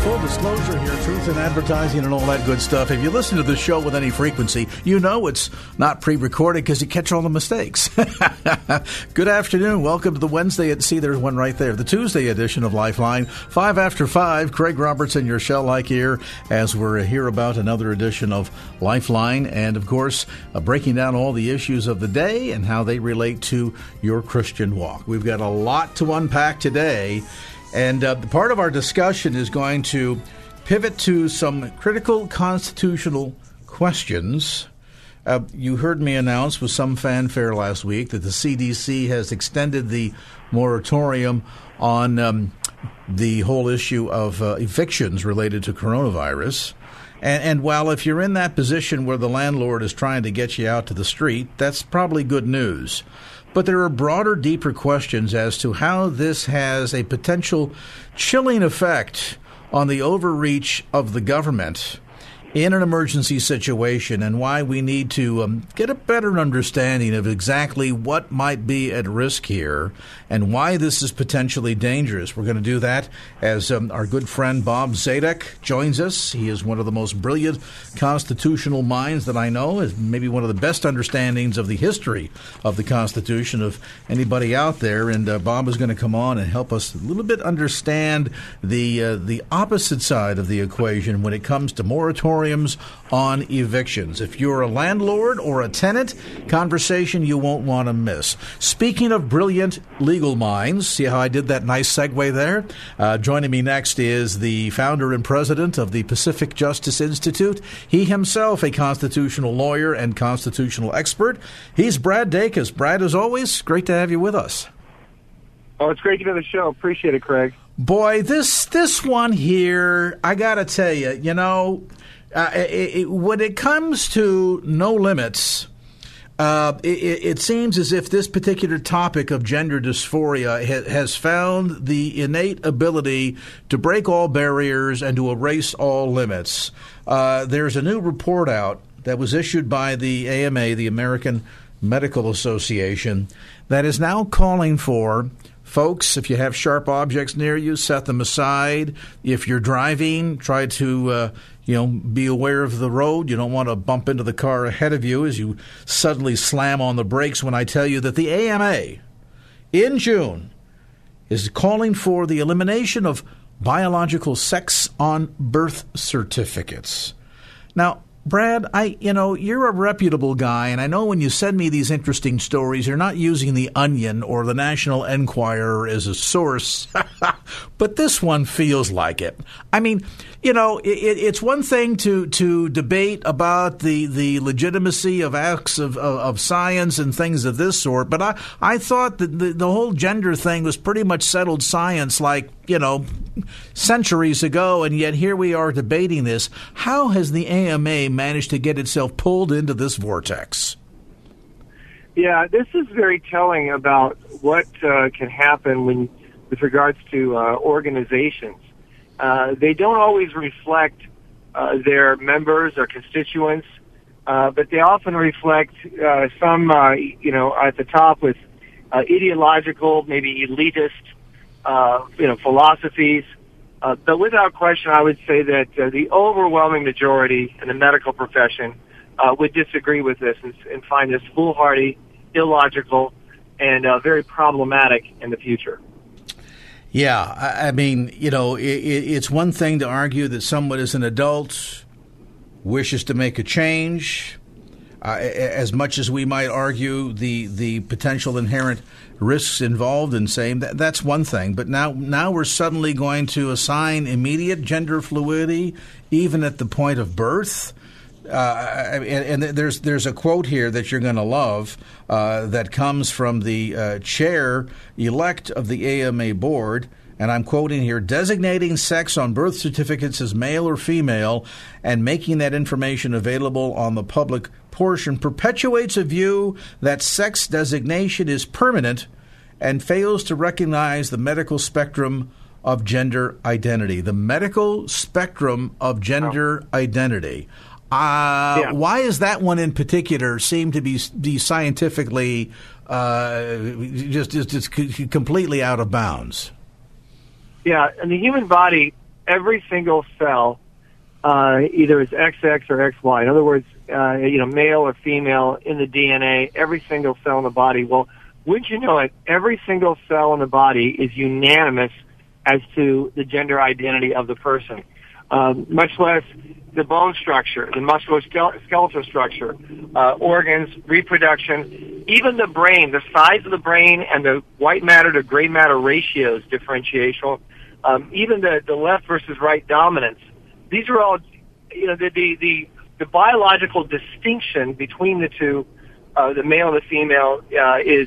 Full disclosure here, truth in advertising and all that good stuff. If you listen to the show with any frequency, you know it's not pre-recorded because you catch all the mistakes. good afternoon. Welcome to the Wednesday. At, See, there's one right there. The Tuesday edition of Lifeline. Five after five. Craig Robertson, your shell-like ear, as we're here about another edition of Lifeline, and of course, uh, breaking down all the issues of the day and how they relate to your Christian walk. We've got a lot to unpack today. And uh, part of our discussion is going to pivot to some critical constitutional questions. Uh, you heard me announce with some fanfare last week that the CDC has extended the moratorium on um, the whole issue of uh, evictions related to coronavirus. And, and, while if you're in that position where the landlord is trying to get you out to the street, that's probably good news. But there are broader, deeper questions as to how this has a potential chilling effect on the overreach of the government in an emergency situation and why we need to um, get a better understanding of exactly what might be at risk here and why this is potentially dangerous. We're going to do that as um, our good friend Bob Zadek joins us. He is one of the most brilliant constitutional minds that I know, is maybe one of the best understandings of the history of the Constitution of anybody out there. And uh, Bob is going to come on and help us a little bit understand the uh, the opposite side of the equation when it comes to moratoriums on evictions. If you're a landlord or a tenant, conversation you won't want to miss. Speaking of brilliant legal minds, see how I did that nice segue there? Uh, joining me next is the founder and president of the Pacific Justice Institute. He himself a constitutional lawyer and constitutional expert. He's Brad Dacus. Brad, as always, great to have you with us. Oh, it's great to be on the show. Appreciate it, Craig. Boy, this this one here, I got to tell you, you know, uh, it, it, when it comes to no limits, uh, it, it, seems as if this particular topic of gender dysphoria ha- has found the innate ability to break all barriers and to erase all limits. Uh, there's a new report out that was issued by the AMA, the American Medical Association, that is now calling for Folks, if you have sharp objects near you, set them aside. If you're driving, try to uh, you know be aware of the road. You don't want to bump into the car ahead of you as you suddenly slam on the brakes. When I tell you that the AMA in June is calling for the elimination of biological sex on birth certificates. Now, Brad, I you know, you're a reputable guy and I know when you send me these interesting stories, you're not using the Onion or the National Enquirer as a source. but this one feels like it. I mean, you know, it, it's one thing to to debate about the the legitimacy of acts of, of, of science and things of this sort, but I I thought that the, the whole gender thing was pretty much settled science like, you know, centuries ago and yet here we are debating this. How has the AMA managed to get itself pulled into this vortex? Yeah, this is very telling about what uh, can happen when, with regards to uh, organizations. Uh, they don't always reflect uh, their members or constituents, uh, but they often reflect uh, some, you know, at the top with ideological, maybe elitist, uh, you know, philosophies uh, but without question, I would say that uh, the overwhelming majority in the medical profession uh, would disagree with this and, and find this foolhardy, illogical, and uh, very problematic in the future. Yeah, I, I mean, you know, it, it's one thing to argue that someone is an adult, wishes to make a change, uh, as much as we might argue the the potential inherent risks involved in same, that, that's one thing. But now now we're suddenly going to assign immediate gender fluidity even at the point of birth. Uh, and, and, there's there's a quote here that you're going to love uh, that comes from the uh, chair elect of the AMA board and I'm quoting here designating sex on birth certificates as male or female and making that information available on the public portion perpetuates a view that sex designation is permanent and fails to recognize the medical spectrum of gender identity. The medical spectrum of gender oh. identity. Uh, yeah. Why is that one in particular seem to be, be scientifically uh, just, just, just completely out of bounds? Yeah, in the human body, every single cell uh, either is XX or XY. In other words, uh, you know, male or female in the DNA, every single cell in the body. Well, wouldn't you know it? Every single cell in the body is unanimous as to the gender identity of the person. Um, much less the bone structure, the musculoskeletal structure, uh, organs, reproduction, even the brain, the size of the brain and the white matter to gray matter ratios differentiation, um, even the, the left versus right dominance. These are all, you know, the, the, the, the biological distinction between the two, uh, the male and the female, uh, is,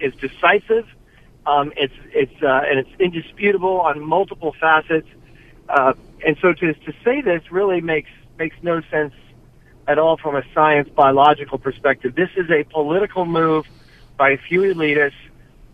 is decisive. Um, it's, it's, uh, and it's indisputable on multiple facets. Uh, and so to, to say this really makes, makes no sense at all from a science biological perspective. This is a political move by a few elitists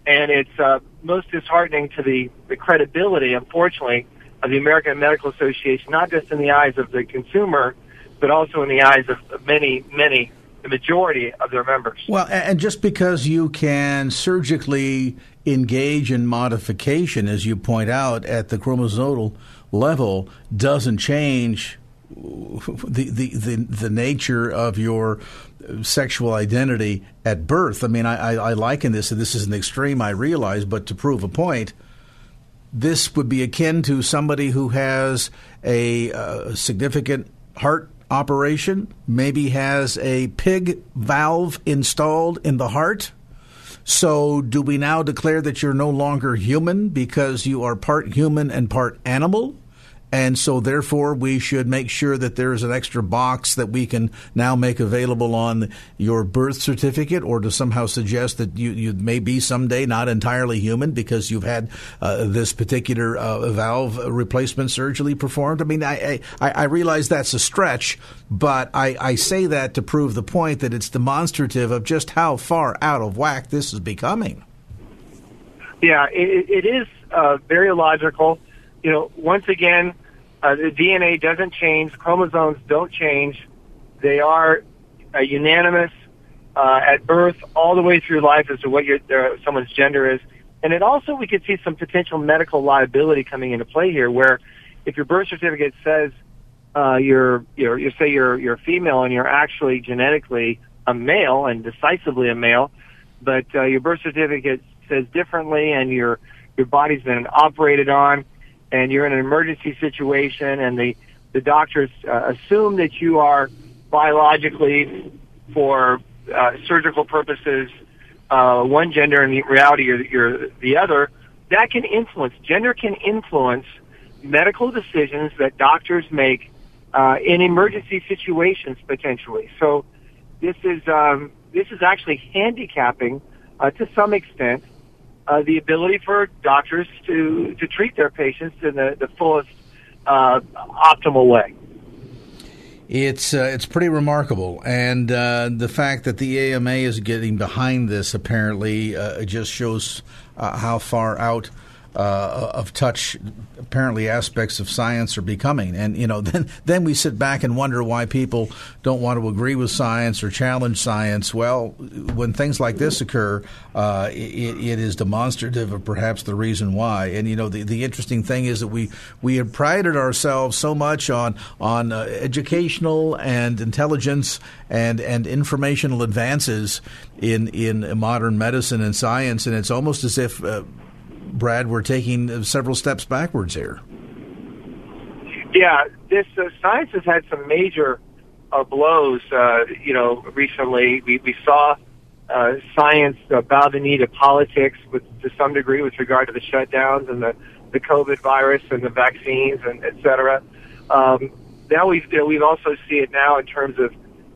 and it's uh, most disheartening to the, the credibility, unfortunately, of the American Medical Association, not just in the eyes of the consumer, but also in the eyes of many, many, the majority of their members. Well, and just because you can surgically engage in modification, as you point out, at the chromosomal level, doesn't change the, the, the, the nature of your sexual identity at birth. I mean, I, I, I liken this, and this is an extreme, I realize, but to prove a point, this would be akin to somebody who has a uh, significant heart operation, maybe has a pig valve installed in the heart. So, do we now declare that you're no longer human because you are part human and part animal? And so, therefore, we should make sure that there is an extra box that we can now make available on your birth certificate, or to somehow suggest that you, you may be someday not entirely human because you've had uh, this particular uh, valve replacement surgically performed. I mean, I, I, I realize that's a stretch, but I, I say that to prove the point that it's demonstrative of just how far out of whack this is becoming. Yeah, it, it is uh, very illogical you know, once again, uh, the DNA doesn't change, chromosomes don't change. They are uh, unanimous uh, at birth all the way through life as to what your, uh, someone's gender is. And it also, we could see some potential medical liability coming into play here, where if your birth certificate says uh, you're, you're, you say you're, you're female and you're actually genetically a male and decisively a male, but uh, your birth certificate says differently and your, your body's been operated on, and you're in an emergency situation and the, the doctors uh, assume that you are biologically, for uh, surgical purposes, uh, one gender and the reality you're, you're the other, that can influence, gender can influence medical decisions that doctors make uh, in emergency situations potentially. So this is, um, this is actually handicapping uh, to some extent uh, the ability for doctors to, to treat their patients in the, the fullest uh, optimal way. It's uh, it's pretty remarkable, and uh, the fact that the AMA is getting behind this apparently uh, just shows uh, how far out uh, of touch apparently aspects of science are becoming. And you know, then then we sit back and wonder why people don't want to agree with science or challenge science. Well, when things like this occur, uh, it, it is demonstrative of perhaps the reason why. And you know, the, the interesting thing is that we we have prided ourselves so much on on uh, educational and intelligence and and informational advances in in modern medicine and science, and it's almost as if uh, Brad, we're taking several steps backwards here. Yeah, this uh, science has had some major uh, blows. Uh, you know, recently we, we saw uh, science bow the knee to politics with to some degree with regard to the shutdowns and the the COVID virus and the vaccines and et cetera. Um, now we've we've also see it now in terms of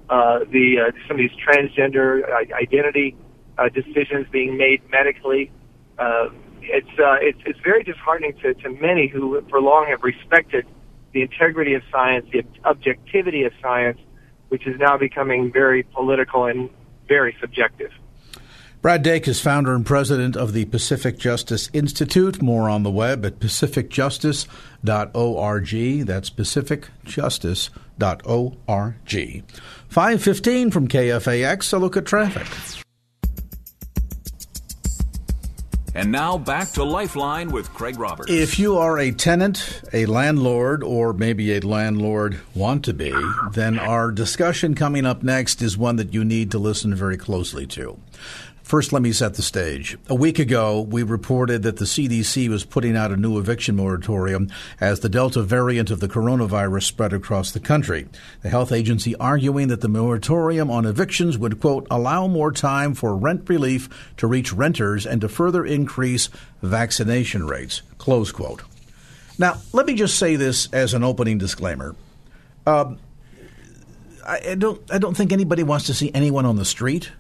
uh, the uh, some of these transgender uh, identity uh, decisions being made medically. Uh, it's uh, it's it's very disheartening to, to many who for long have respected the integrity of science, the objectivity of science, which is now becoming very political and very subjective. Brad Dacus is founder and president of the Pacific Justice Institute. More on the web at pacificjustice.org. That's pacificjustice.org. 515 from KFAX, a look at traffic. And now back to Lifeline with Craig Roberts. If you are a tenant, a landlord, or maybe a landlord want to be, then our discussion coming up next is one that you need to listen very closely to. First, let me set the stage. A week ago, we reported that the CDC was putting out a new eviction moratorium as the Delta variant of the coronavirus spread across the country. The health agency arguing that the moratorium on evictions would, quote, allow more time for rent relief to reach renters and to further increase vaccination rates, close quote. Now, let me just say this as an opening disclaimer. Um, I don't, I don't think anybody wants to see anyone on the street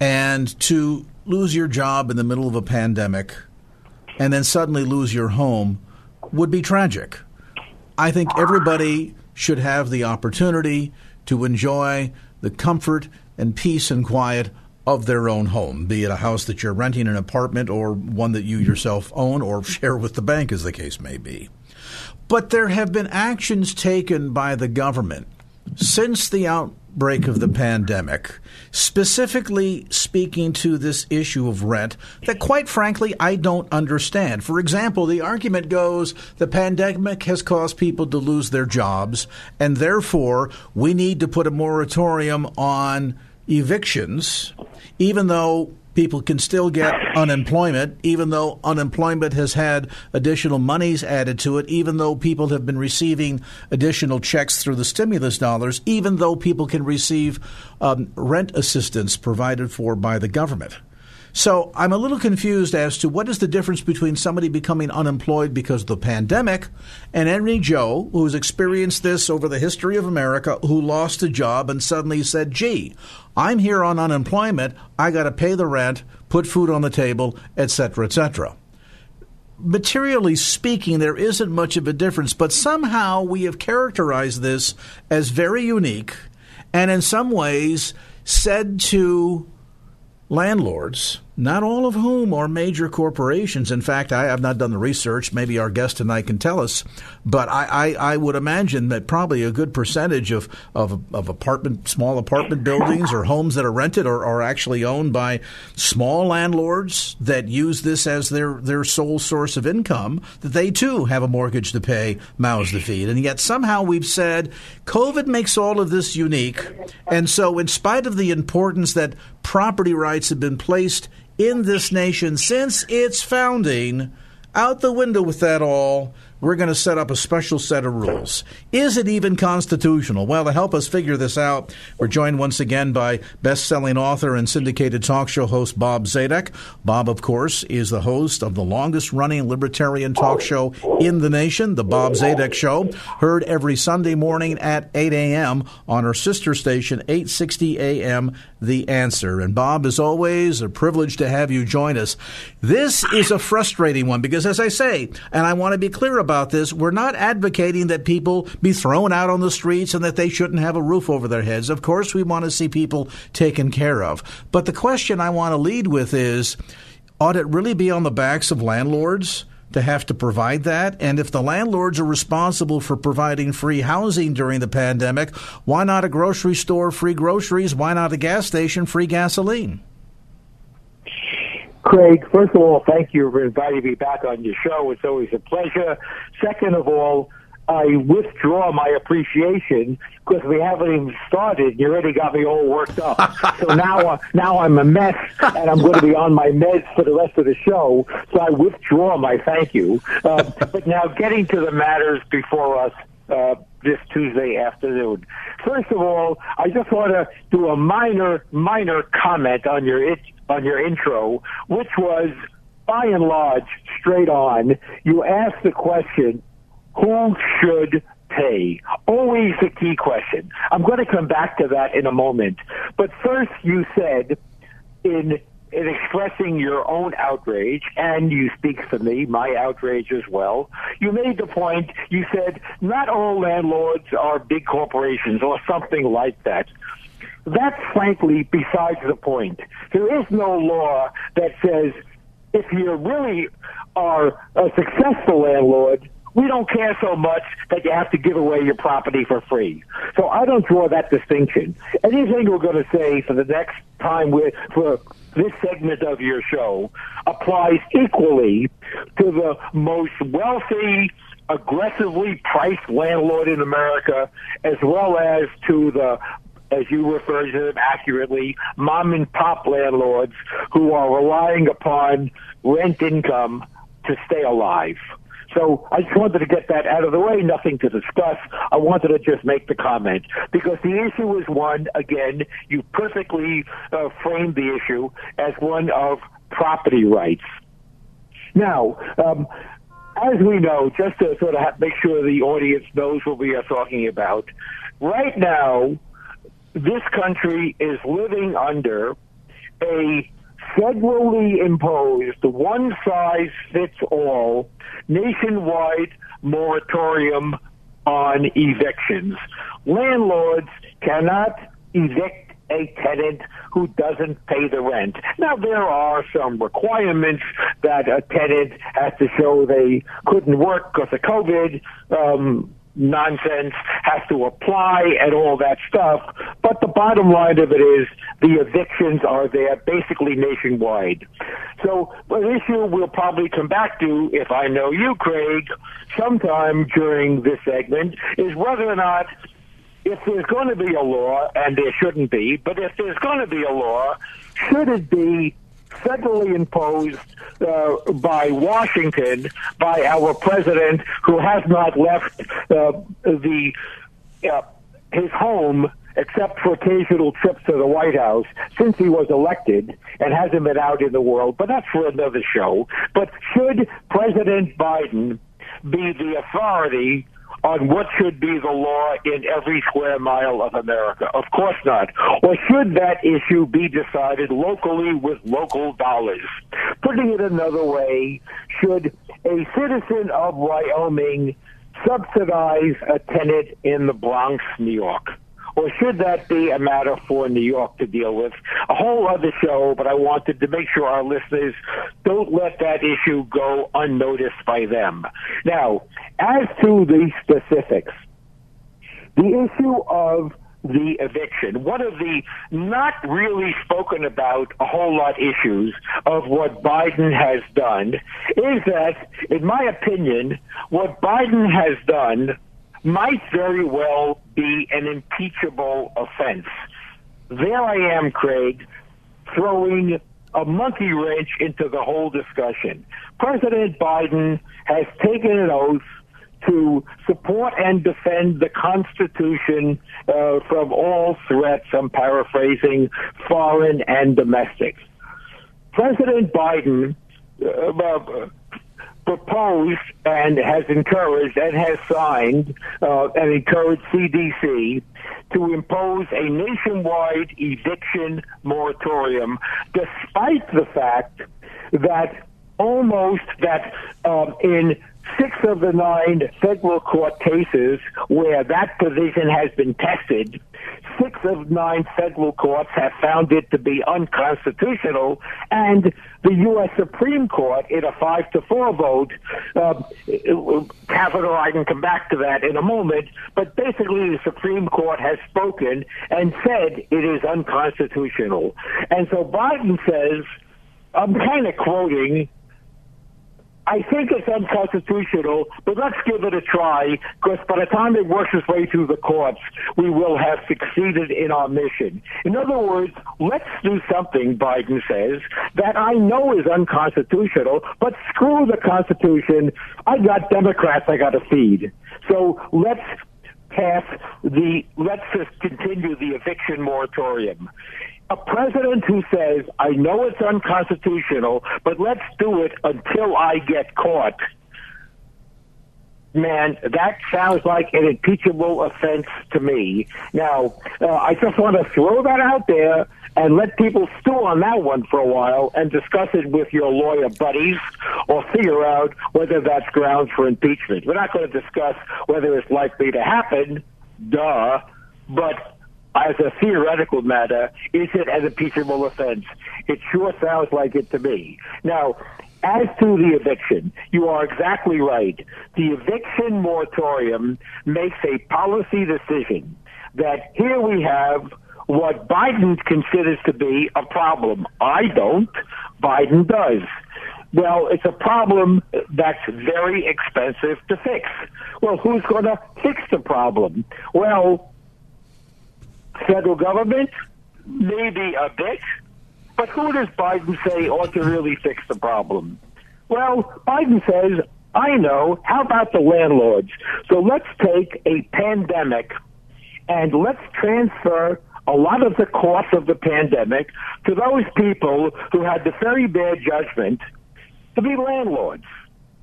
and to lose your job in the middle of a pandemic and then suddenly lose your home would be tragic. I think everybody should have the opportunity to enjoy the comfort and peace and quiet of their own home, be it a house that you're renting, an apartment, or one that you yourself own or share with the bank, as the case may be. But there have been actions taken by the government since the out, outbreak of the pandemic, specifically speaking to this issue of rent that, quite frankly, I don't understand. For example, the argument goes the pandemic has caused people to lose their jobs, and therefore we need to put a moratorium on evictions, even though people can still get unemployment, even though unemployment has had additional monies added to it, even though people have been receiving additional checks through the stimulus dollars, even though people can receive um, rent assistance provided for by the government. So I'm a little confused as to what is the difference between somebody becoming unemployed because of the pandemic and Henry Joe, who's experienced this over the history of America, who lost a job and suddenly said, gee, I'm here on unemployment. I got to pay the rent, put food on the table, etc., etc. Materially speaking, there isn't much of a difference, but somehow we have characterized this as very unique and in some ways said to landlords not all of whom are major corporations. In fact, I have not done the research. Maybe our guest tonight can tell us. But I, I, I would imagine that probably a good percentage of, of, of, apartment, small apartment buildings or homes that are rented are, are actually owned by small landlords that use this as their, their sole source of income, that they too have a mortgage to pay, mouths to feed. And yet somehow we've said COVID makes all of this unique. And so, in spite of the importance that property rights have been placed in this nation since its founding. Out the window with that all we're going to set up a special set of rules. Is it even constitutional? Well, to help us figure this out, we're joined once again by best-selling author and syndicated talk show host Bob Zadek. Bob, of course, is the host of the longest-running libertarian talk show in the nation, The Bob Zadek Show, heard every Sunday morning at 8 a.m. on our sister station, 860 a.m., The Answer. And Bob, as always, a privilege to have you join us. This is a frustrating one because, as I say, and I want to be clear about about this. We're not advocating that people be thrown out on the streets and that they shouldn't have a roof over their heads. Of course, we want to see people taken care of. But the question I want to lead with is ought it really be on the backs of landlords? to have to provide that? And if the landlords are responsible for providing free housing during the pandemic, why not a grocery store free groceries? Why not a gas station free gasoline? Craig, first of all, thank you for inviting me back on your show. It's always a pleasure. Second of all, I withdraw my appreciation because we haven't even started. You already got me all worked up. so now, uh, now I'm a mess, and I'm going to be on my meds for the rest of the show. So I withdraw my thank you. Uh, but now, getting to the matters before us, uh, this Tuesday afternoon. First of all, I just want to do a minor, minor comment on your it, on your intro, which was, by and large, straight on. You asked the question, who should pay? Always the key question. I'm going to come back to that in a moment. But first, you said in in expressing your own outrage, and you speak for me, my outrage as well, you made the point, you said, not all landlords are big corporations or something like that. That's frankly besides the point. There is no law that says if you really are a successful landlord, we don't care so much that you have to give away your property for free. So I don't draw that distinction. Anything we're going to say for the next time we for this segment of your show applies equally to the most wealthy, aggressively priced landlord in America, as well as to the as you refer to them accurately, mom and pop landlords who are relying upon rent income to stay alive. So I just wanted to get that out of the way. Nothing to discuss. I wanted to just make the comment because the issue is one, again, you perfectly uh, framed the issue as one of property rights. Now, um, as we know, just to sort of make sure the audience knows what we are talking about, right now, this country is living under a federally imposed one size fits all nationwide moratorium on evictions. Landlords cannot evict a tenant who doesn't pay the rent. Now there are some requirements that a tenant has to show they couldn't work because of COVID. Um, nonsense has to apply and all that stuff. But the bottom line of it is the evictions are there basically nationwide. So an issue we'll probably come back to, if I know you, Craig, sometime during this segment, is whether or not if there's going to be a law, and there shouldn't be, but if there's going to be a law, should it be federally imposed uh, by Washington, by our president, who has not left uh, the uh, his home except for occasional trips to the White House since he was elected and hasn't been out in the world. But that's for another show. But should President Biden be the authority on what should be the law in every square mile of America? Of course not. Or should that issue be decided locally with local dollars? Putting it another way, should a citizen of Wyoming subsidize a tenant in the Bronx, New York? Or should that be a matter for New York to deal with? A whole other show, but I wanted to make sure our listeners don't let that issue go unnoticed by them. Now, as to the specifics, the issue of the eviction. One of the not really spoken about a whole lot issues of what Biden has done is that, in my opinion, what Biden has done might very well be an impeachable offense. There I am, Craig, throwing a monkey wrench into the whole discussion. President Biden has taken an oath to support and defend the Constitution uh, from all threats, I'm paraphrasing, foreign and domestic. President Biden uh, proposed and has encouraged and has signed uh, and encouraged CDC to impose a nationwide eviction moratorium, despite the fact that almost that um, in six of the nine federal court cases where that provision has been tested, six of nine federal courts have found it to be unconstitutional, and the U.S. Supreme Court, in a five to four vote, uh, Kavanaugh, I can come back to that in a moment, but basically the Supreme Court has spoken and said it is unconstitutional. And so Biden says, I'm kind of quoting, I think it's unconstitutional, but let's give it a try because by the time it works its way through the courts, we will have succeeded in our mission. In other words, let's do something, Biden says, that I know is unconstitutional, but screw the Constitution. I got Democrats I got to feed. So let's pass the, let's just continue the eviction moratorium. A president who says, I know it's unconstitutional, but let's do it until I get caught man, that sounds like an impeachable offense to me. Now, uh, I just want to throw that out there and let people stew on that one for a while and discuss it with your lawyer buddies or figure out whether that's grounds for impeachment. We're not going to discuss whether it's likely to happen, duh, but as a theoretical matter, is it an impeachable offense? It sure sounds like it to me. Now, as to the eviction, you are exactly right. The eviction moratorium makes a policy decision that here we have what Biden considers to be a problem. I don't. Biden does. Well, it's a problem that's very expensive to fix. Well, who's going to fix the problem? Well, federal government, maybe a bit, but who does Biden say ought to really fix the problem? Well, Biden says, I know. How about the landlords? So let's take a pandemic and let's transfer a lot of the cost of the pandemic to those people who had the very bad judgment to be landlords,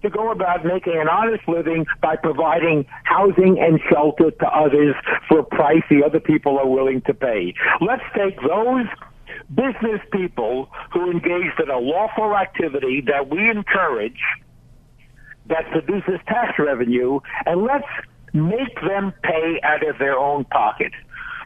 to go about making an honest living by providing housing and shelter to others for a price the other people are willing to pay. Let's take those business people who engaged in a lawful activity that we encourage that produces tax revenue, and let's make them pay out of their own pocket.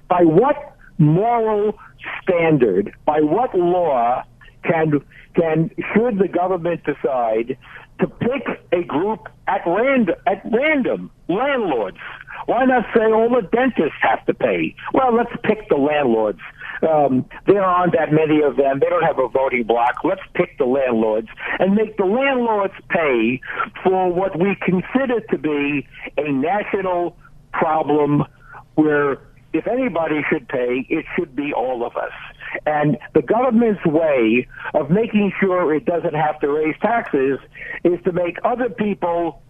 By what moral standard, by what law can can should the government decide to pick a group at random at random landlords? Why not say all the dentists have to pay? Well, let's pick the landlords um, there aren't that many of them. They don't have a voting block. Let's pick the landlords and make the landlords pay for what we consider to be a national problem where if anybody should pay, it should be all of us. And the government's way of making sure it doesn't have to raise taxes is to make other people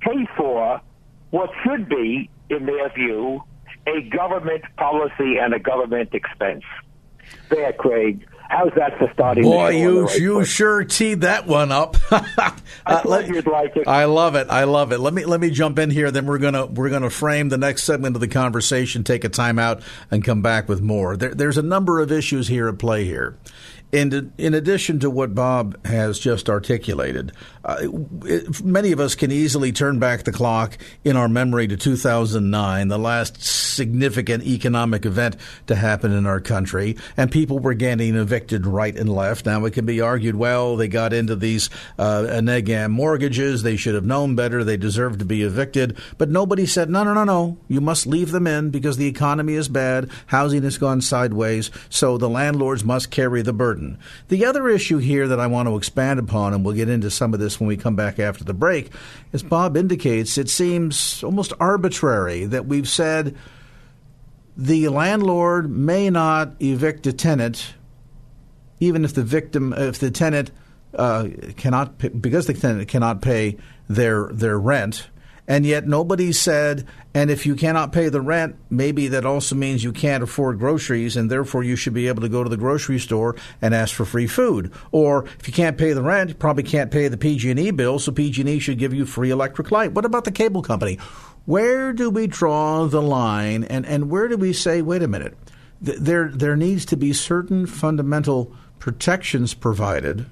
pay for what should be, in their view, a government policy and a government expense. There, Craig. How's that for starting? Boy, you right you sure teed that one up. I uh, let, you'd like it. I love it. I love it. Let me let me jump in here. Then we're gonna we're gonna frame the next segment of the conversation, take a time out, and come back with more. There, there's a number of issues here at play here. And in addition to what Bob has just articulated, uh, it, many of us can easily turn back the clock in our memory to 2009, the last significant economic event to happen in our country, and people were getting evicted right and left. Now it can be argued, well, they got into these uh, negam mortgages, they should have known better, they deserve to be evicted, but nobody said, no, no, no, no, you must leave them in because the economy is bad, housing has gone sideways, so the landlords must carry the burden. The other issue here that I want to expand upon, and we'll get into some of this when we come back after the break, as Bob indicates, it seems almost arbitrary that we've said the landlord may not evict a tenant even if the victim, if the tenant uh, cannot, because the tenant cannot pay their their rent, and yet nobody said, and if you cannot pay the rent, maybe that also means you can't afford groceries, and therefore you should be able to go to the grocery store and ask for free food. Or if you can't pay the rent, you probably can't pay the PG&E bill, so PG&E should give you free electric light. What about the cable company? Where do we draw the line, and, and where do we say, wait a minute, there there needs to be certain fundamental protections provided,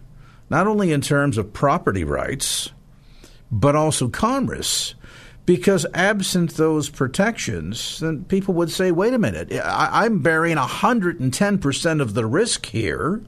not only in terms of property rights, but also commerce because absent those protections, then people would say, wait a minute, I, am bearing 110% of the risk here.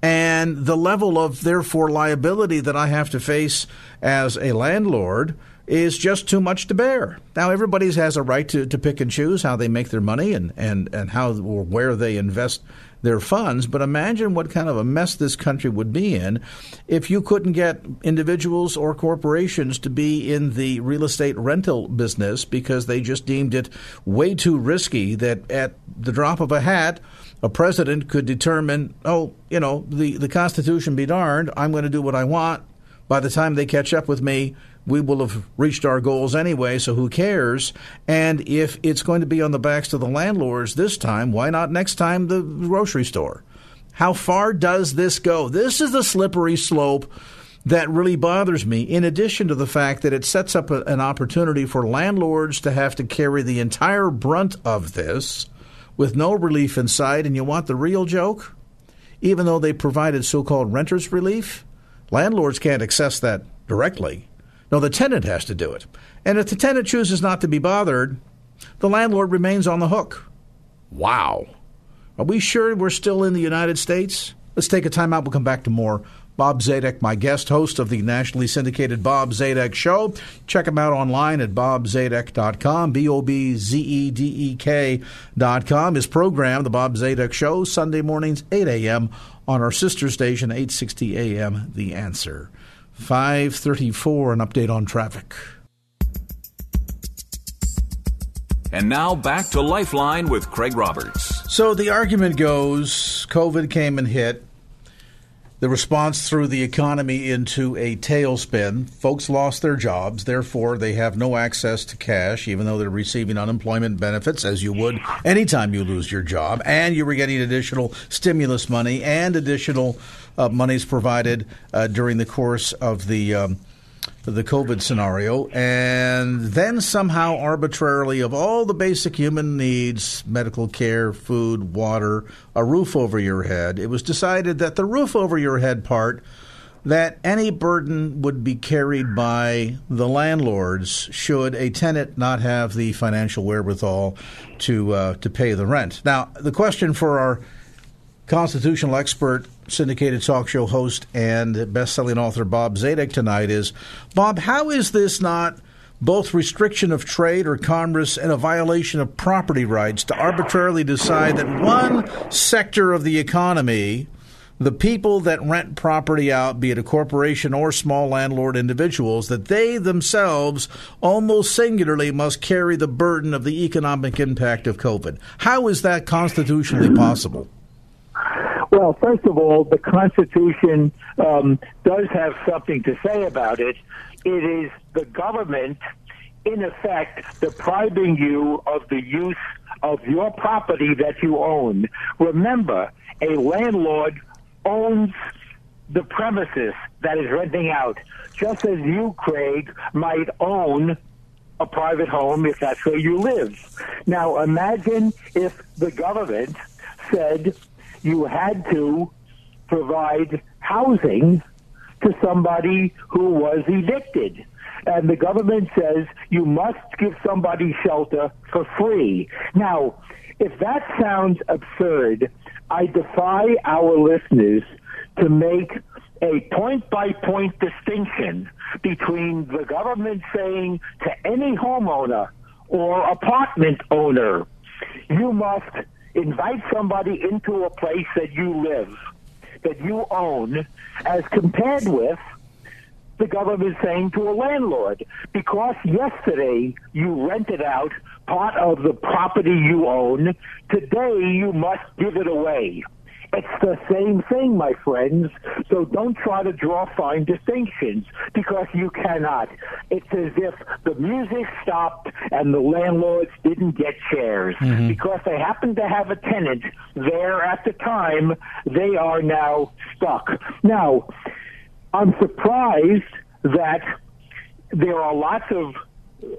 And the level of, therefore, liability that I have to face as a landlord is just too much to bear. Now, everybody has a right to, to pick and choose how they make their money and, and, and how or where they invest their funds. But imagine what kind of a mess this country would be in if you couldn't get individuals or corporations to be in the real estate rental business because they just deemed it way too risky that at the drop of a hat, a president could determine, oh, you know, the, the Constitution be darned, I'm going to do what I want. By the time they catch up with me, we will have reached our goals anyway, so who cares? And if it's going to be on the backs of the landlords this time, why not next time the grocery store? How far does this go? This is the slippery slope that really bothers me, in addition to the fact that it sets up a, an opportunity for landlords to have to carry the entire brunt of this with no relief in sight. And you want the real joke? Even though they provided so called renters relief, landlords can't access that directly. No, the tenant has to do it. And if the tenant chooses not to be bothered, the landlord remains on the hook. Wow. Are we sure we're still in the United States? Let's take a time out. We'll come back to more. Bob Zadek, my guest host of the nationally syndicated Bob Zadek Show. Check him out online at bobzadek.com, B O B Z E D E K.com. His program, The Bob Zadek Show, Sunday mornings, 8 a.m. on our sister station, 860 a.m. The Answer. 534, an update on traffic. And now back to Lifeline with Craig Roberts. So the argument goes COVID came and hit. The response threw the economy into a tailspin. Folks lost their jobs, therefore, they have no access to cash, even though they're receiving unemployment benefits, as you would anytime you lose your job. And you were getting additional stimulus money and additional uh, monies provided uh, during the course of the um, the COVID scenario, and then somehow arbitrarily, of all the basic human needs medical care, food, water, a roof over your head it was decided that the roof over your head part that any burden would be carried by the landlords should a tenant not have the financial wherewithal to uh, to pay the rent. Now, the question for our constitutional expert, syndicated talk show host, and best-selling author Bob Zadek tonight is Bob. How is this not both restriction of trade or commerce and a violation of property rights to arbitrarily decide that one sector of the economy? The people that rent property out, be it a corporation or small landlord individuals, that they themselves almost singularly must carry the burden of the economic impact of COVID. How is that constitutionally possible? Well, first of all, the Constitution um, does have something to say about it. It is the government, in effect, depriving you of the use of your property that you own. Remember, a landlord owns the premises that is renting out, just as you, Craig, might own a private home if that's where you live. Now, imagine if the government said, you had to provide housing to somebody who was evicted. And the government says you must give somebody shelter for free. Now, if that sounds absurd, I defy our listeners to make a point by point distinction between the government saying to any homeowner or apartment owner, you must invite somebody into a place that you live, that you own, as compared with the government saying to a landlord, because yesterday you rented out part of the property you own, today you must give it away. It's the same thing, my friends. So don't try to draw fine distinctions because you cannot. It's as if the music stopped and the landlords didn't get chairs mm-hmm. because they happen to have a tenant there at the time. They are now stuck. Now, I'm surprised that there are lots of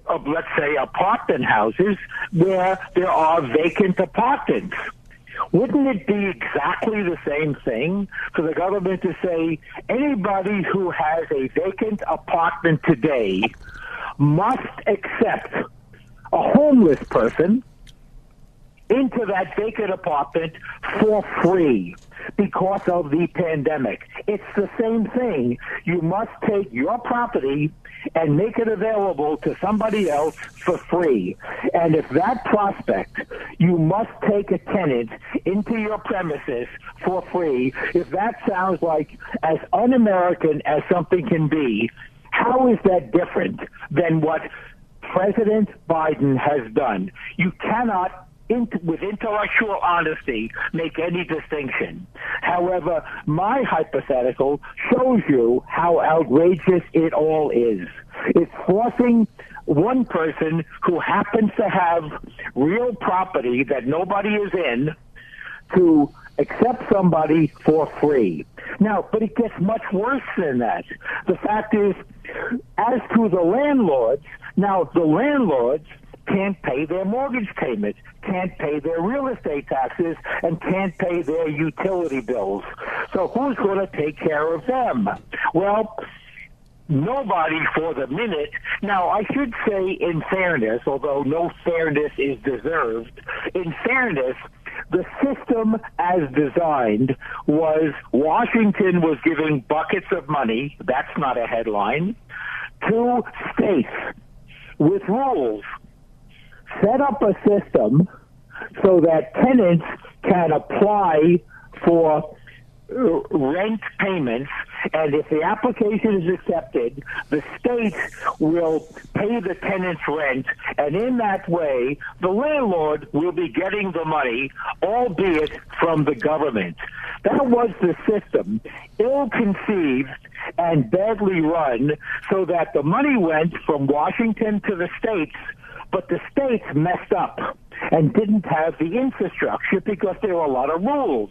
of let's say apartment houses where there are vacant apartments wouldn't it be exactly the same thing for the government to say anybody who has a vacant apartment today must accept a homeless person into that vacant apartment for free because of the pandemic. It's the same thing. You must take your property and make it available to somebody else for free. And if that prospect, you must take a tenant into your premises for free, if that sounds like as un-American as something can be, how is that different than what President Biden has done? You cannot in, with intellectual honesty make any distinction. However, my hypothetical shows you how outrageous it all is. It's forcing one person who happens to have real property that nobody is in to accept somebody for free. Now, but it gets much worse than that. The fact is, as to the landlords, now the landlords can't pay their mortgage payments, can't pay their real estate taxes, and can't pay their utility bills. So who's going to take care of them? Well, nobody for the minute. Now, I should say, in fairness, although no fairness is deserved, in fairness, the system as designed was Washington was giving buckets of money, that's not a headline, to states with rules. Set up a system so that tenants can apply for uh, rent payments, and if the application is accepted, the state will pay the tenant's rent, and in that way, the landlord will be getting the money, albeit from the government. That was the system, ill conceived and badly run, so that the money went from Washington to the states, but the states messed up and didn't have the infrastructure because there were a lot of rules.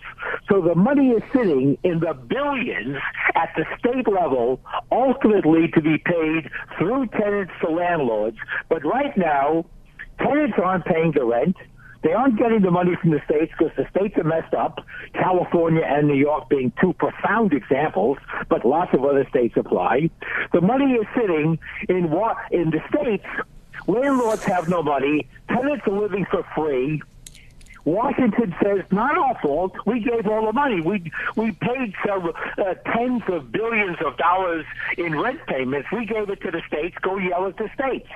So the money is sitting in the billions at the state level, ultimately to be paid through tenants to landlords. But right now, tenants aren't paying the rent. They aren't getting the money from the states because the states are messed up. California and New York being two profound examples, but lots of other states apply. The money is sitting in what in the states Landlords have no money. Tenants are living for free. Washington says not our fault. We gave all the money. We we paid several uh, tens of billions of dollars in rent payments. We gave it to the states. Go yell at the states.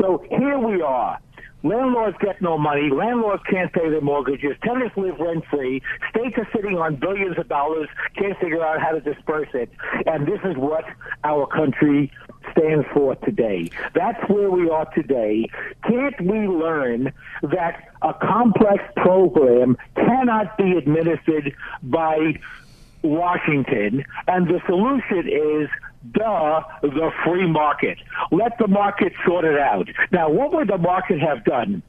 So here we are. Landlords get no money. Landlords can't pay their mortgages. Tenants live rent free. States are sitting on billions of dollars, can't figure out how to disperse it. And this is what our country stands for today. That's where we are today. Can't we learn that a complex program cannot be administered by Washington, and the solution is duh, the free market. Let the market sort it out. Now, what would the market have done?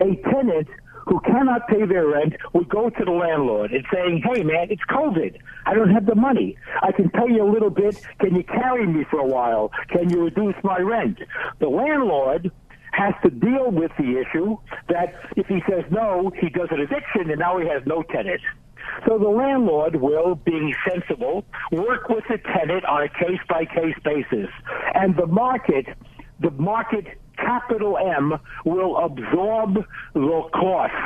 A tenant who cannot pay their rent would go to the landlord and saying, "Hey, man, it's COVID. I don't have the money. I can pay you a little bit. Can you carry me for a while? Can you reduce my rent?" The landlord has to deal with the issue that if he says no, he does an eviction and now he has no tenant. So the landlord will, being sensible, work with the tenant on a case by case basis. And the market, the market capital M will absorb the costs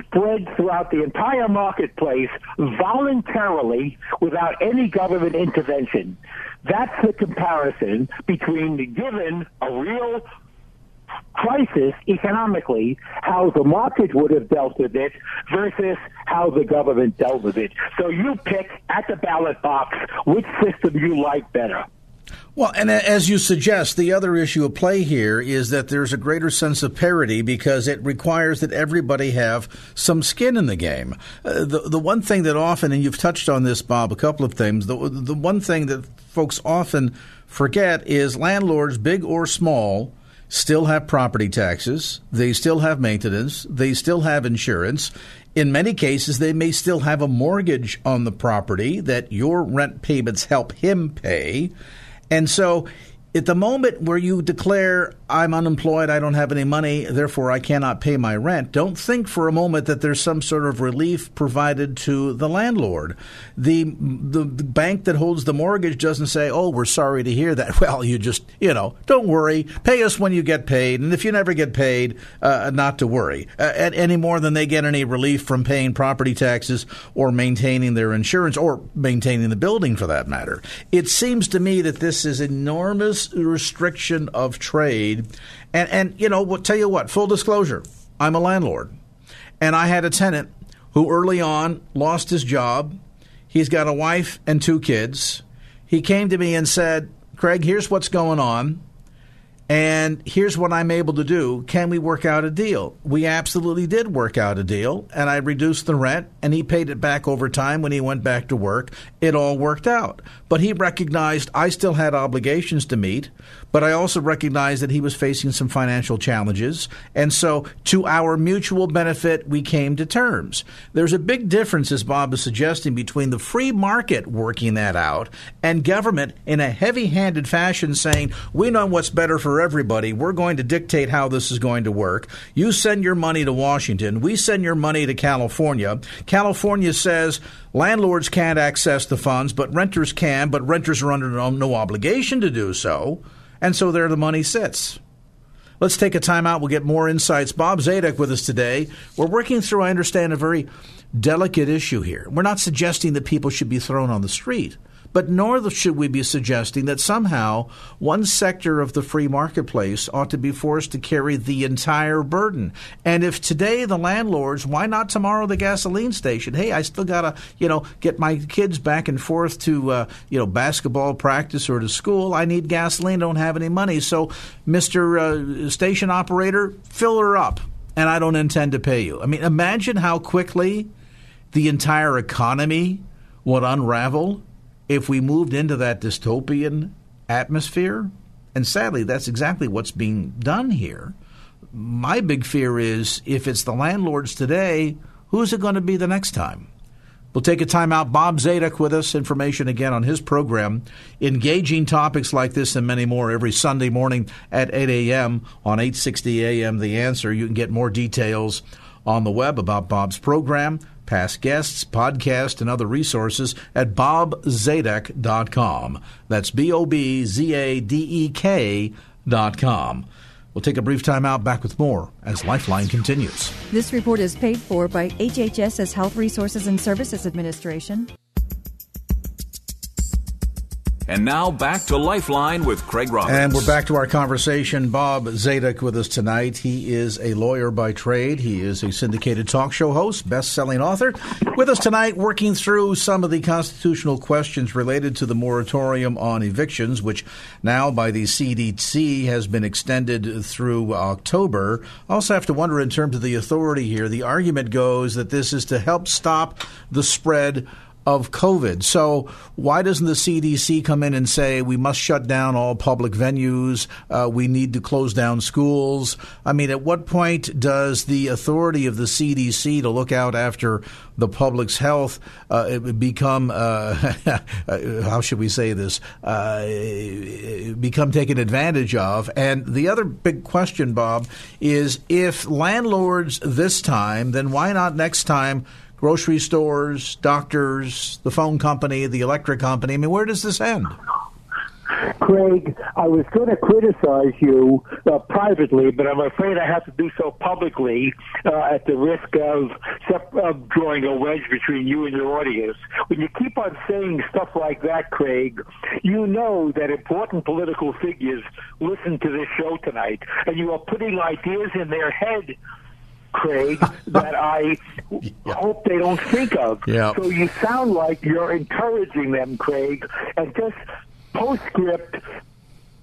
spread throughout the entire marketplace voluntarily without any government intervention. That's the comparison between the given a real crisis economically, how the market would have dealt with it versus how the government dealt with it. So you pick at the ballot box which system you like better. Well, and as you suggest, the other issue at play here is that there's a greater sense of parity because it requires that everybody have some skin in the game. Uh, the the one thing that often, and you've touched on this, Bob, a couple of things. The the one thing that folks often forget is landlords, big or small, still have property taxes, they still have maintenance, they still have insurance. In many cases, they may still have a mortgage on the property that your rent payments help him pay. And so at the moment where you declare, I'm unemployed, I don't have any money, therefore I cannot pay my rent, don't think for a moment that there's some sort of relief provided to the landlord. The, the, the bank that holds the mortgage doesn't say, oh, we're sorry to hear that. Well, you just, you know, don't worry, pay us when you get paid, and if you never get paid, uh, not to worry. Uh, any more than they get any relief from paying property taxes or maintaining their insurance or maintaining the building for that matter. It seems to me that this is enormous restriction of trade. And, and you know, we'll tell you what, full disclosure, I'm a landlord. And I had a tenant who early on lost his job. He's got a wife and two kids. He came to me and said, Craig, here's what's going on. And here's what I'm able to do. Can we work out a deal? We absolutely did work out a deal, and I reduced the rent, and he paid it back over time when he went back to work. It all worked out. But he recognized I still had obligations to meet, but I also recognized that he was facing some financial challenges. And so, to our mutual benefit, we came to terms. There's a big difference, as Bob is suggesting, between the free market working that out and government in a heavy handed fashion saying, we know what's better for everybody. We're going to dictate how this is going to work. You send your money to Washington. We send your money to California. California says landlords can't access the funds, but renters can, but renters are under no, no obligation to do so. And so there the money sits. Let's take a time out. We'll get more insights. Bob Zadek with us today. We're working through, I understand, a very delicate issue here. We're not suggesting that people should be thrown on the street. But nor should we be suggesting that somehow one sector of the free marketplace ought to be forced to carry the entire burden. And if today the landlords, why not tomorrow the gasoline station? Hey, I still got to, you know, get my kids back and forth to, uh, you know, basketball practice or to school. I need gasoline, don't have any money. So, Mr. Uh, station operator, fill her up. And I don't intend to pay you. I mean, imagine how quickly the entire economy would unravel if we moved into that dystopian atmosphere, and sadly, that's exactly what's being done here. My big fear is if it's the landlords today, who's it going to be the next time? We'll take a time out. Bob Zadek with us. Information again on his program. Engaging topics like this and many more every Sunday morning at 8 a.m. on 860 a.m. The Answer. You can get more details on the web about Bob's program past guests, podcast, and other resources at bobzadek.com. That's B O B Z A D E K.com. We'll take a brief time out, back with more as Lifeline continues. This report is paid for by HHS's Health Resources and Services Administration. And now back to Lifeline with Craig Roberts. And we're back to our conversation. Bob Zadek with us tonight. He is a lawyer by trade. He is a syndicated talk show host, best-selling author. With us tonight, working through some of the constitutional questions related to the moratorium on evictions, which now by the CDC has been extended through October. I also have to wonder in terms of the authority here. The argument goes that this is to help stop the spread of COVID. So why doesn't the CDC come in and say we must shut down all public venues? Uh, we need to close down schools. I mean, at what point does the authority of the CDC to look out after the public's health uh, become uh, how should we say this uh, become taken advantage of? And the other big question, Bob, is if landlords this time, then why not next time? Grocery stores, doctors, the phone company, the electric company. I mean, where does this end? Craig, I was going to criticize you uh, privately, but I'm afraid I have to do so publicly uh, at the risk of, of drawing a wedge between you and your audience. When you keep on saying stuff like that, Craig, you know that important political figures listen to this show tonight, and you are putting ideas in their head Craig, that I yeah. hope they don't think of. Yeah. So you sound like you're encouraging them, Craig, and just postscript.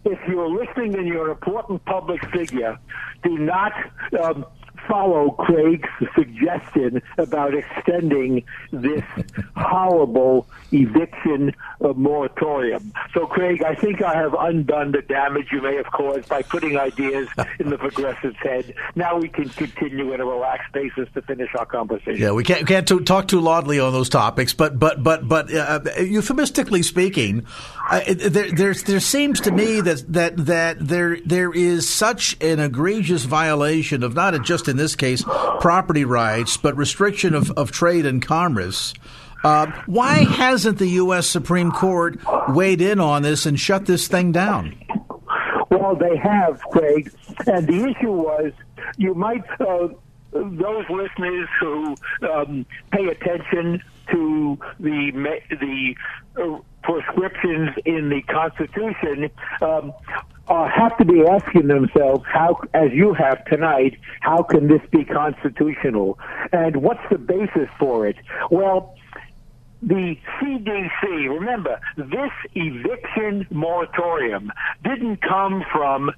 If you're listening and you're an important public figure, do not um, follow Craig's suggestion about extending this horrible eviction uh, moratorium. So, Craig, I think I have undone the damage you may have caused by putting ideas in the progressive's head. Now we can continue at a relaxed basis to finish our conversation. Yeah, we can't, can't talk too loudly on those topics, but but but but uh, euphemistically speaking, uh, there, there there seems to me that that that there there is such an egregious violation of not just in this case property rights, but restriction of, of trade and commerce. Uh, why hasn't the U.S. Supreme Court weighed in on this and shut this thing down? Well, they have, Craig. And the issue was you might, uh, those listeners who um, pay attention to the the uh, prescriptions in the Constitution um, uh, have to be asking themselves how, as you have tonight, how can this be constitutional, and what's the basis for it? Well. The CDC, remember, this eviction moratorium didn't come from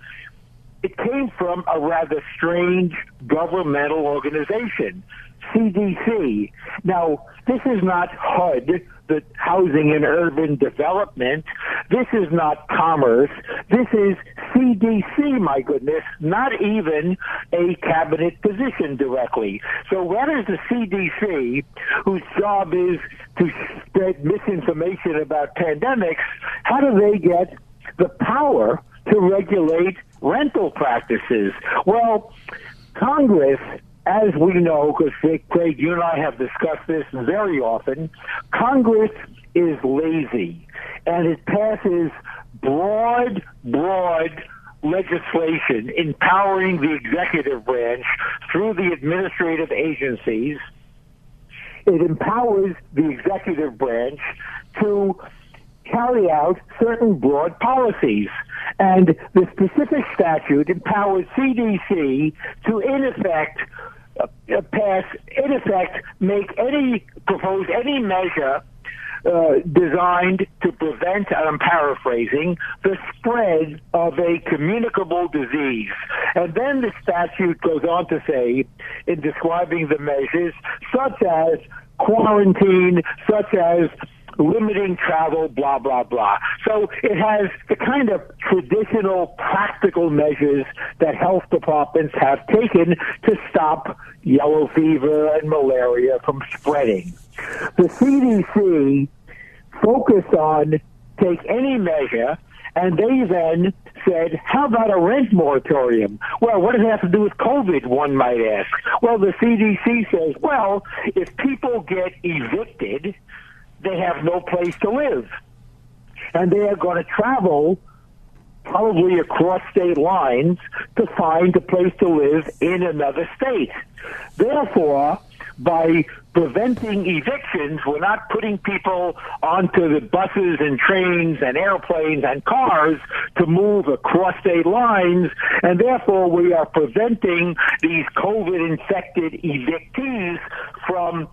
it came from a rather strange governmental organization, CDC. Now, this is not HUD, the Housing and Urban Development. This is not commerce. This is CDC, my goodness, not even a cabinet position directly. So what is the CDC, whose job is to spread misinformation about pandemics, how do they get the power to regulate rental practices? Well, Congress as we know, because Craig, you and I have discussed this very often, Congress is lazy and it passes broad, broad legislation empowering the executive branch through the administrative agencies. It empowers the executive branch to carry out certain broad policies. And the specific statute empowers CDC to, in effect, uh, pass, in effect, make any, propose any measure uh, designed to prevent, and I'm paraphrasing, the spread of a communicable disease. And then the statute goes on to say, in describing the measures, such as quarantine, such as limiting travel, blah, blah, blah. So it has the kind of traditional practical measures that health departments have taken to stop yellow fever and malaria from spreading. The CDC focused on take any measure and they then said, how about a rent moratorium? Well, what does it have to do with COVID, one might ask? Well, the CDC says, well, if people get evicted, they have no place to live. And they are going to travel probably across state lines to find a place to live in another state. Therefore, by preventing evictions, we're not putting people onto the buses and trains and airplanes and cars to move across state lines, and therefore we are preventing these COVID infected evictees from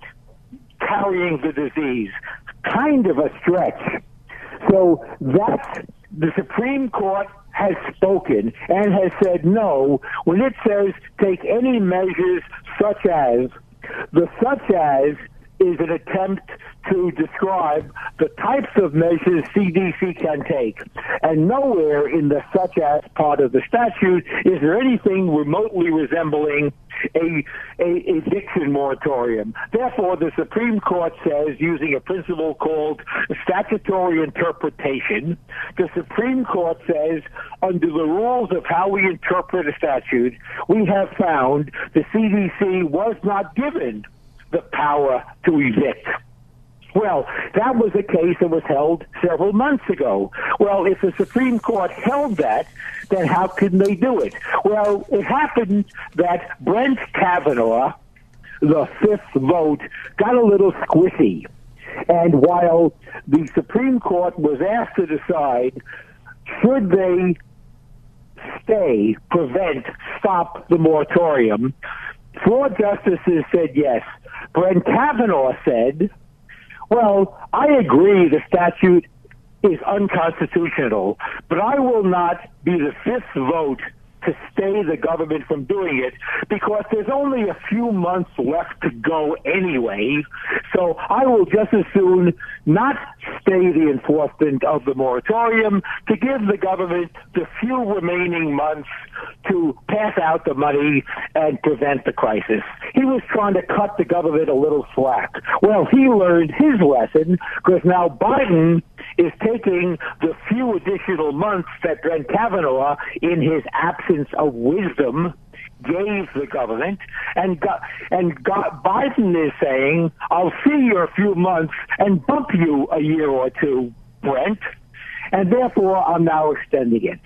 carrying the disease. Kind of a stretch. So that's the Supreme Court has spoken and has said no when it says take any measures such as the such as is an attempt to describe the types of measures CDC can take. And nowhere in the such as part of the statute is there anything remotely resembling a, a eviction moratorium. Therefore, the Supreme Court says, using a principle called statutory interpretation, the Supreme Court says, under the rules of how we interpret a statute, we have found the CDC was not given the power to evict. Well, that was a case that was held several months ago. Well, if the Supreme Court held that, then how can they do it? Well, it happened that Brett Kavanaugh, the fifth vote, got a little squishy. And while the Supreme Court was asked to decide should they stay, prevent, stop the moratorium, four justices said yes. Brett Kavanaugh said, well, I agree the statute is unconstitutional, but I will not be the fifth vote to stay the government from doing it because there's only a few months left to go anyway. So I will just as soon not stay the enforcement of the moratorium to give the government the few remaining months to pass out the money and prevent the crisis. He was trying to cut the government a little slack. Well, he learned his lesson because now Biden is taking the few additional months that Brett Kavanaugh, in his absence of wisdom, gave the government, and got, and got, Biden is saying, "I'll see you a few months and bump you a year or two, Brett, and therefore I'm now extending it."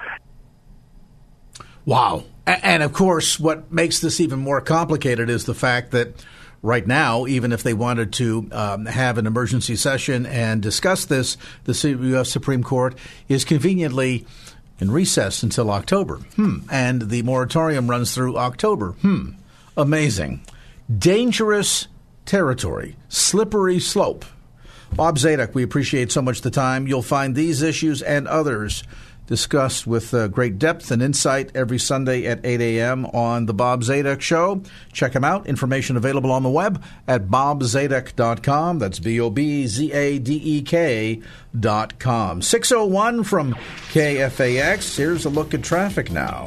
Wow. And of course, what makes this even more complicated is the fact that right now, even if they wanted to um, have an emergency session and discuss this, the U.S. Supreme Court is conveniently in recess until October. Hmm. And the moratorium runs through October. Hmm. Amazing. Dangerous territory, slippery slope. Bob Zadek, we appreciate so much the time. You'll find these issues and others discussed with uh, great depth and insight every Sunday at 8 a.m. on The Bob Zadek Show. Check him out. Information available on the web at bobzadek.com. That's B O B Z A D E K.com. 601 from KFAX. Here's a look at traffic now.